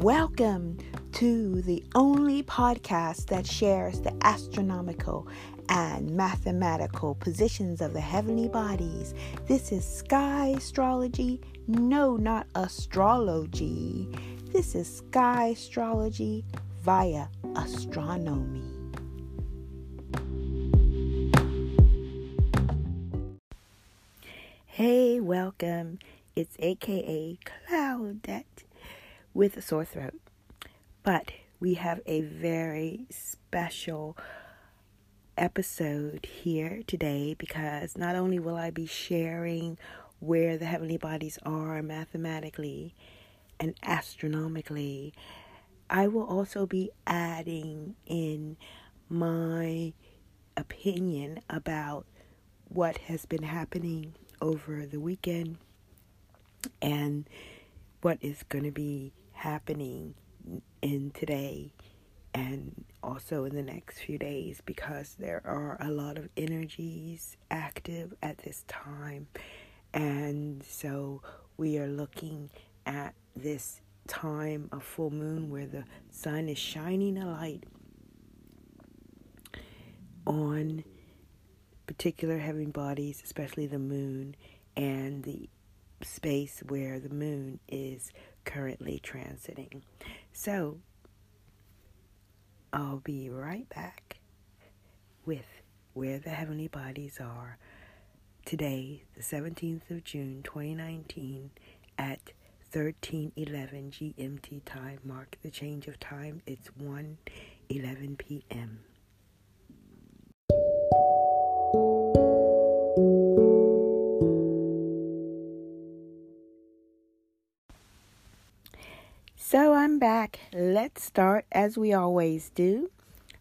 Welcome to the only podcast that shares the astronomical and mathematical positions of the heavenly bodies. This is sky astrology. No, not astrology. This is sky astrology via astronomy. Hey, welcome. It's AKA Claudette with a sore throat. But we have a very special episode here today because not only will I be sharing where the heavenly bodies are mathematically and astronomically, I will also be adding in my opinion about what has been happening over the weekend and what is going to be happening in today and also in the next few days because there are a lot of energies active at this time. And so we are looking at this time of full moon where the sun is shining a light on particular heavenly bodies, especially the moon and the space where the moon is currently transiting. So, I'll be right back with where the heavenly bodies are today, the 17th of June 2019 at 13:11 GMT time. Mark the change of time. It's 1:11 p.m. back. Let's start as we always do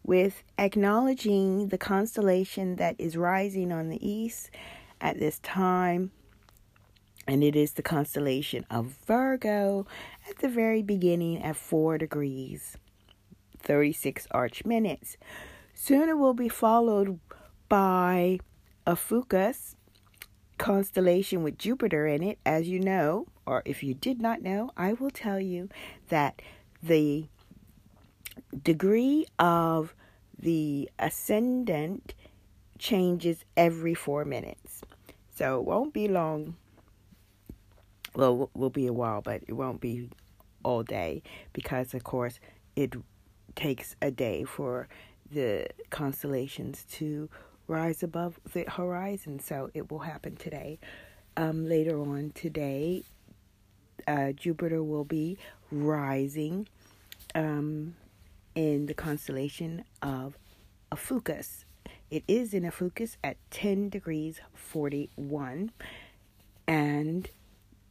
with acknowledging the constellation that is rising on the east at this time. And it is the constellation of Virgo at the very beginning at 4 degrees, 36 arch minutes. Soon it will be followed by Ophiuchus constellation with Jupiter in it, as you know, or if you did not know, I will tell you that the degree of the ascendant changes every four minutes. So it won't be long. Well, it will be a while, but it won't be all day because, of course, it takes a day for the constellations to rise above the horizon. So it will happen today. Um, later on today, uh, Jupiter will be rising um, in the constellation of Ophiuchus. It is in Ophiuchus at 10 degrees 41. And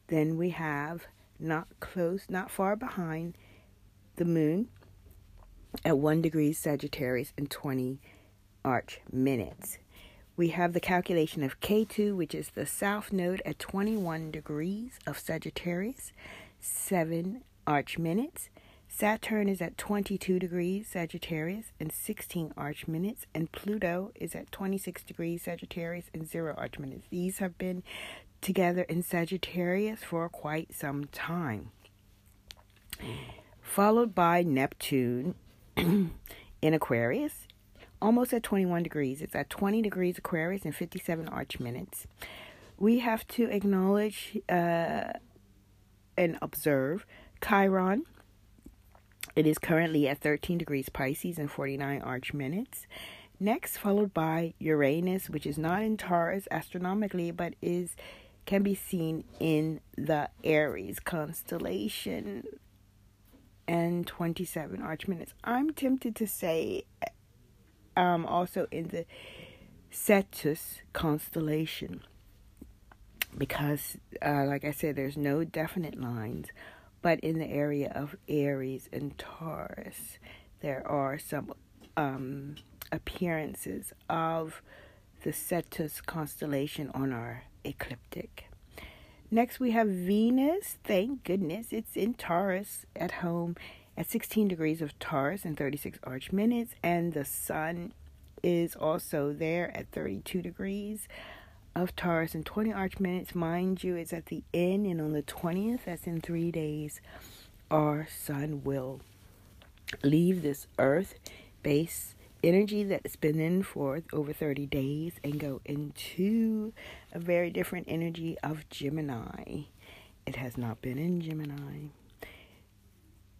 then we have not close, not far behind the moon at 1 degrees Sagittarius and 20 arch minutes. We have the calculation of Ketu, which is the south node at 21 degrees of Sagittarius, 7 arch minutes. Saturn is at 22 degrees Sagittarius and 16 arch minutes, and Pluto is at 26 degrees Sagittarius and 0 arch minutes. These have been together in Sagittarius for quite some time. Followed by Neptune in Aquarius almost at 21 degrees. It's at 20 degrees Aquarius and 57 arch minutes. We have to acknowledge uh, and observe Chiron. It is currently at 13 degrees Pisces and 49 arch minutes. Next, followed by Uranus, which is not in Taurus astronomically, but is can be seen in the Aries constellation and 27 arch minutes. I'm tempted to say um, also in the Cetus constellation because, uh, like I said, there's no definite lines, but in the area of Aries and Taurus, there are some um, appearances of the Cetus constellation on our ecliptic. Next, we have Venus. Thank goodness it's in Taurus at home at 16 degrees of Taurus and 36 arch minutes, and the sun is also there at 32 degrees of Taurus and 20 arch minutes. Mind you, it's at the end and on the 20th, that's in three days, our sun will leave this earth base energy that's been in for over 30 days and go into a very different energy of Gemini. It has not been in Gemini.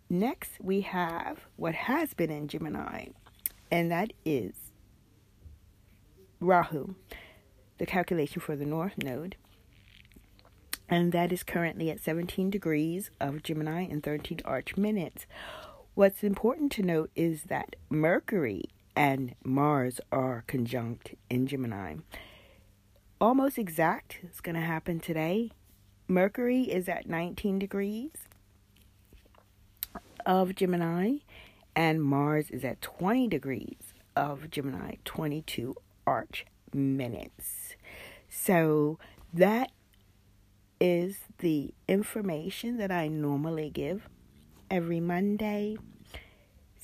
Next, we have what has been in Gemini, and that is Rahu, the calculation for the North Node. And that is currently at 17 degrees of Gemini and 13 arch minutes. What's important to note is that Mercury and Mars are conjunct in Gemini. Almost exact is going to happen today. Mercury is at 19 degrees of Gemini, and Mars is at 20 degrees of Gemini, 22 arch minutes. So that is the information that I normally give every Monday.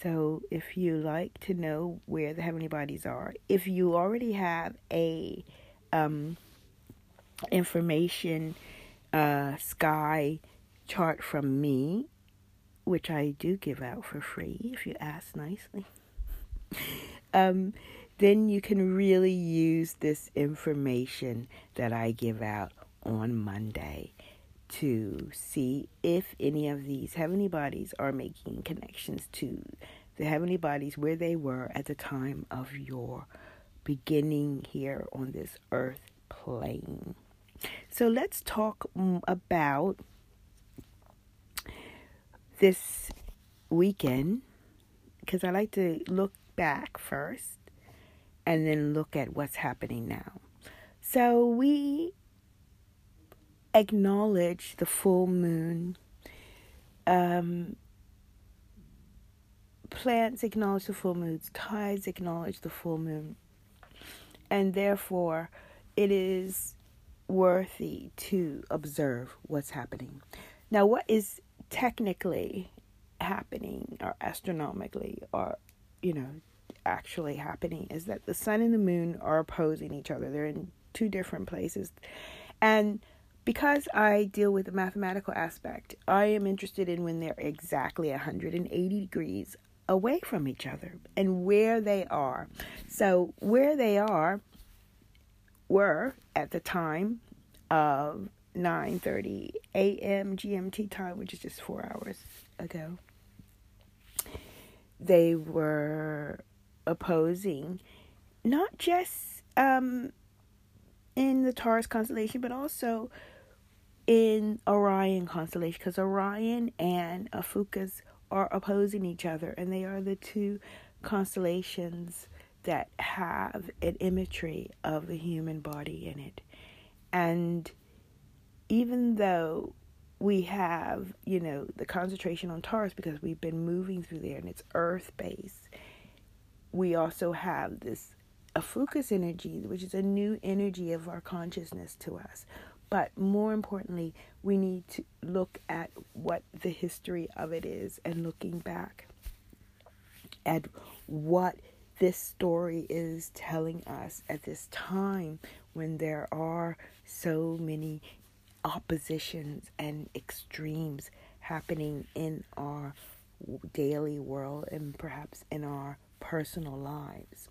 So if you like to know where the heavenly bodies are, if you already have a um, information uh, sky chart from me, which I do give out for free if you ask nicely, um, then you can really use this information that I give out on Monday to see if any of these heavenly bodies are making connections to the heavenly bodies where they were at the time of your beginning here on this earth plane. So let's talk about this weekend because I like to look back first and then look at what's happening now. So we acknowledge the full moon. Um, plants acknowledge the full moons, tides acknowledge the full moon, and therefore it is worthy to observe what's happening. Now, what is technically happening, or astronomically, or you know, actually happening is that the sun and the moon are opposing each other. They're in two different places. And because I deal with the mathematical aspect, I am interested in when they're exactly 180 degrees away from each other and where they are. So, where they are were at the time of 9:30 a.m. GMT time, which is just 4 hours ago. They were opposing not just um, in the Taurus constellation, but also in Orion constellation because Orion and Ophiuchus are opposing each other, and they are the two constellations that have an imagery of the human body in it. And even though we have, you know, the concentration on Taurus because we've been moving through there and it's earth based, we also have this Ophiuchus energy, which is a new energy of our consciousness to us, but more importantly, we need to look at what the history of it is and looking back at what this story is telling us at this time when there are so many oppositions and extremes happening in our daily world and perhaps in our personal lives.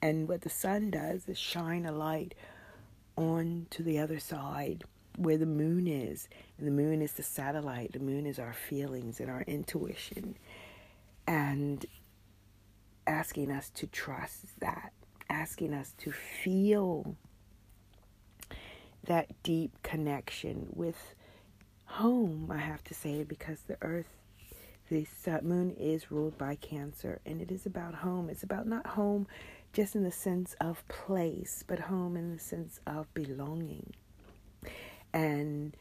And what the sun does is shine a light on to the other side where the moon is. And the moon is the satellite, the moon is our feelings and our intuition. And asking us to trust that, asking us to feel that deep connection with home, I have to say, because the earth, the moon is ruled by Cancer, and it is about home. It's about not home just in the sense of place, but home in the sense of belonging and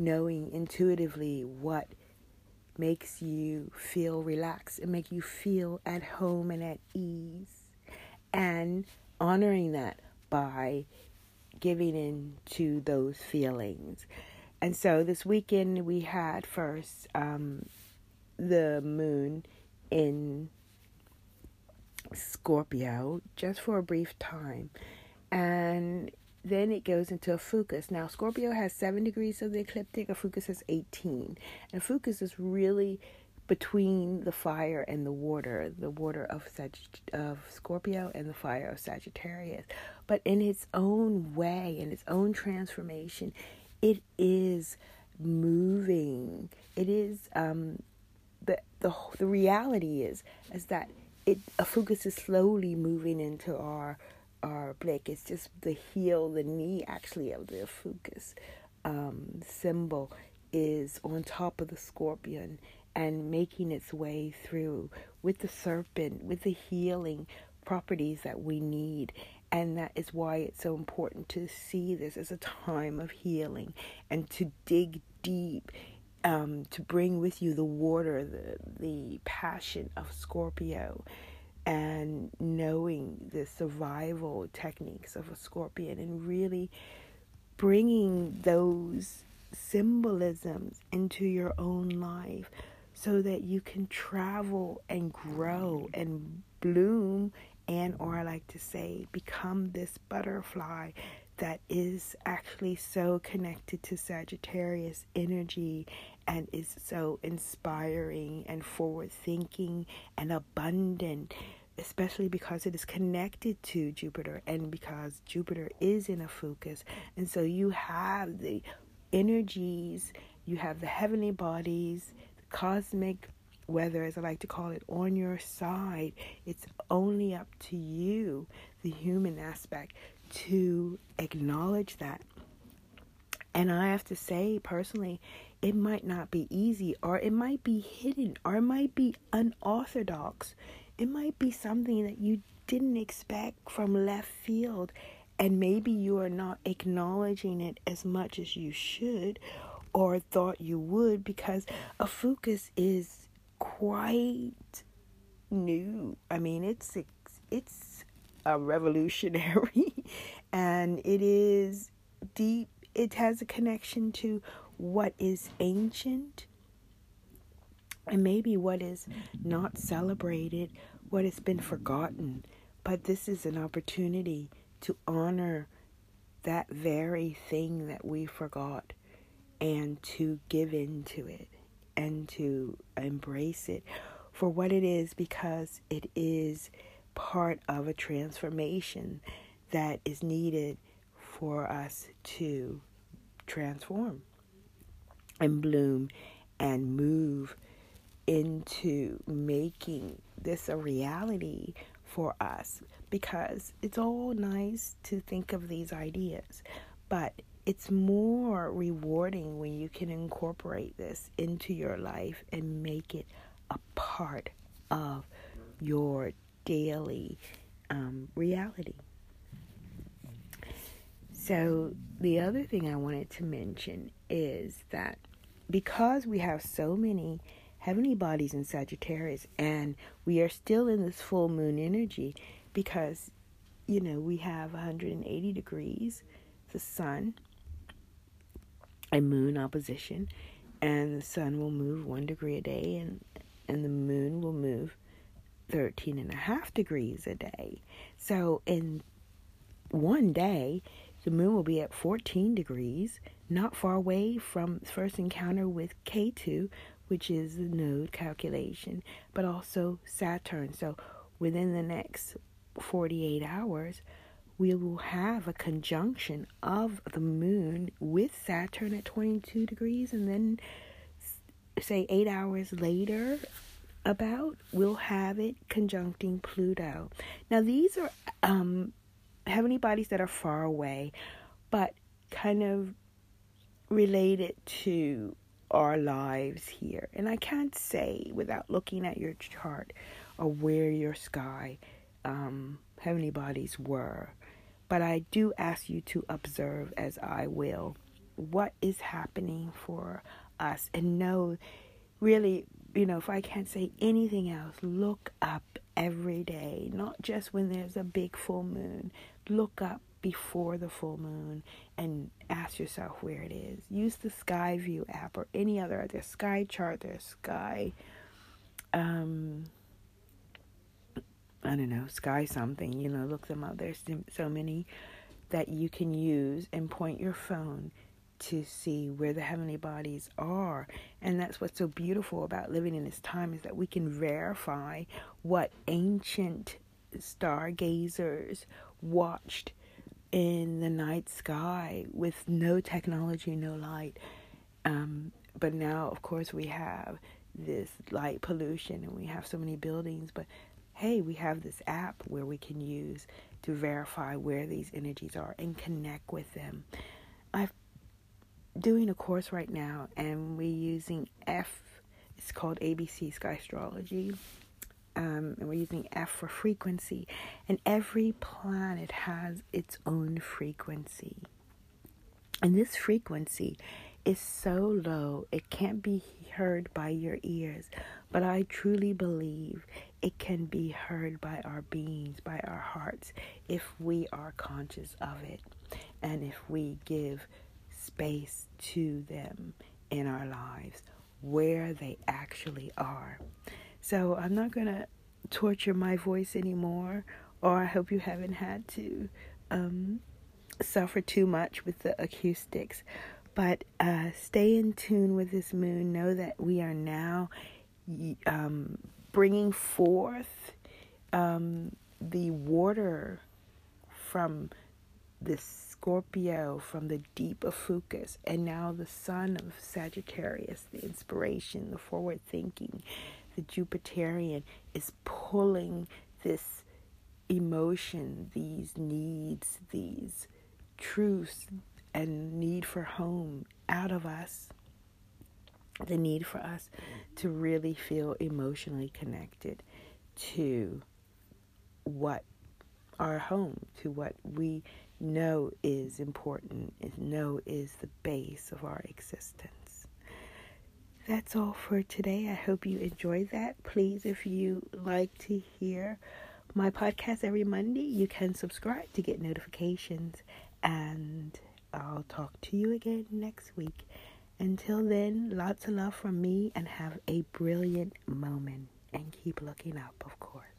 knowing intuitively what makes you feel relaxed and make you feel at home and at ease and honoring that by giving in to those feelings. And so this weekend we had first um, the moon in Scorpio just for a brief time. And then it goes into Ophiuchus. Now, Scorpio has seven degrees of the ecliptic, Ophiuchus has 18. And Ophiuchus is really between the fire and the water, the water of Sag- of Scorpio and the fire of Sagittarius. But in its own way, in its own transformation, it is moving. It is um, the the the reality is is that it Ophiuchus is slowly moving into our our blick. It's just the heel, the knee actually of the Ophiuchus um, symbol is on top of the scorpion and making its way through with the serpent, with the healing properties that we need. And that is why it's so important to see this as a time of healing and to dig deep, um, to bring with you the water, the, the passion of Scorpio, and knowing the survival techniques of a scorpion, and really bringing those symbolisms into your own life so that you can travel and grow and bloom and or I like to say become this butterfly that is actually so connected to Sagittarius energy and is so inspiring and forward thinking and abundant especially because it is connected to Jupiter and because Jupiter is in Ophiuchus. and so you have the energies you have the heavenly bodies the cosmic weather, as I like to call it, on your side. It's only up to you, the human aspect, to acknowledge that. And I have to say, personally, it might not be easy, or it might be hidden, or it might be unorthodox. It might be something that you didn't expect from left field, and maybe you are not acknowledging it as much as you should, or thought you would because Ophiuchus is quite new. I mean, it's it's a revolutionary and it is deep. It has a connection to what is ancient and maybe what is not celebrated, what has been forgotten. But this is an opportunity to honor that very thing that we forgot and to give in to it and to embrace it for what it is because it is part of a transformation that is needed for us to transform and bloom and move into making this a reality for us because it's all nice to think of these ideas, but it's more rewarding when you can incorporate this into your life and make it a part of your daily um, reality. So, the other thing I wanted to mention is that because we have so many heavenly bodies in Sagittarius and we are still in this full moon energy because, you know, we have 180 degrees, the sun, a moon opposition, and the sun will move one degree a day, and and the moon will move 13 and a half degrees a day. So in one day, the moon will be at 14 degrees, not far away from first encounter with Ketu, which is the node calculation, but also Saturn. So within the next 48 hours, we will have a conjunction of the moon with Saturn at 22 degrees, and then say eight hours later, about we'll have it conjuncting Pluto. Now, these are um, heavenly bodies that are far away, but kind of related to our lives here. And I can't say without looking at your chart or where your sky um, heavenly bodies were but I do ask you to observe, as I will, what is happening for us and know really, you know, if I can't say anything else, look up every day, not just when there's a big full moon. Look up before the full moon and ask yourself where it is. Use the Sky View app or any other. other Sky Chart, there's Sky um, I don't know, Sky something, you know, look them up. There's so many that you can use and point your phone to see where the heavenly bodies are. And that's what's so beautiful about living in this time is that we can verify what ancient stargazers watched in the night sky with no technology, no light. Um, but now, of course, we have this light pollution and we have so many buildings. But hey, we have this app where we can use to verify where these energies are and connect with them. Doing a course right now and we're using F, it's called ABC Sky Astrology. Um, and we're using F for frequency. And every planet has its own frequency. And this frequency is so low, it can't be heard by your ears. But I truly believe it can be heard by our beings, by our hearts, if we are conscious of it and if we give space to them in our lives where they actually are. So I'm not going to torture my voice anymore, or I hope you haven't had to um, suffer too much with the acoustics. But uh, stay in tune with this moon. Know that we are now um, bringing forth um, the water from the Scorpio, from the deep of Ophiuchus, and now the sun of Sagittarius, the inspiration, the forward thinking, the Jupiterian is pulling this emotion, these needs, these truths, and need for home out of us. The need for us to really feel emotionally connected to what our home, to what we know is important, know is the base of our existence. That's all for today. I hope you enjoyed that. Please, if you like to hear my podcast every Monday, you can subscribe to get notifications and I'll talk to you again next week. Until then, lots of love from me and have a brilliant moment. And keep looking up, of course.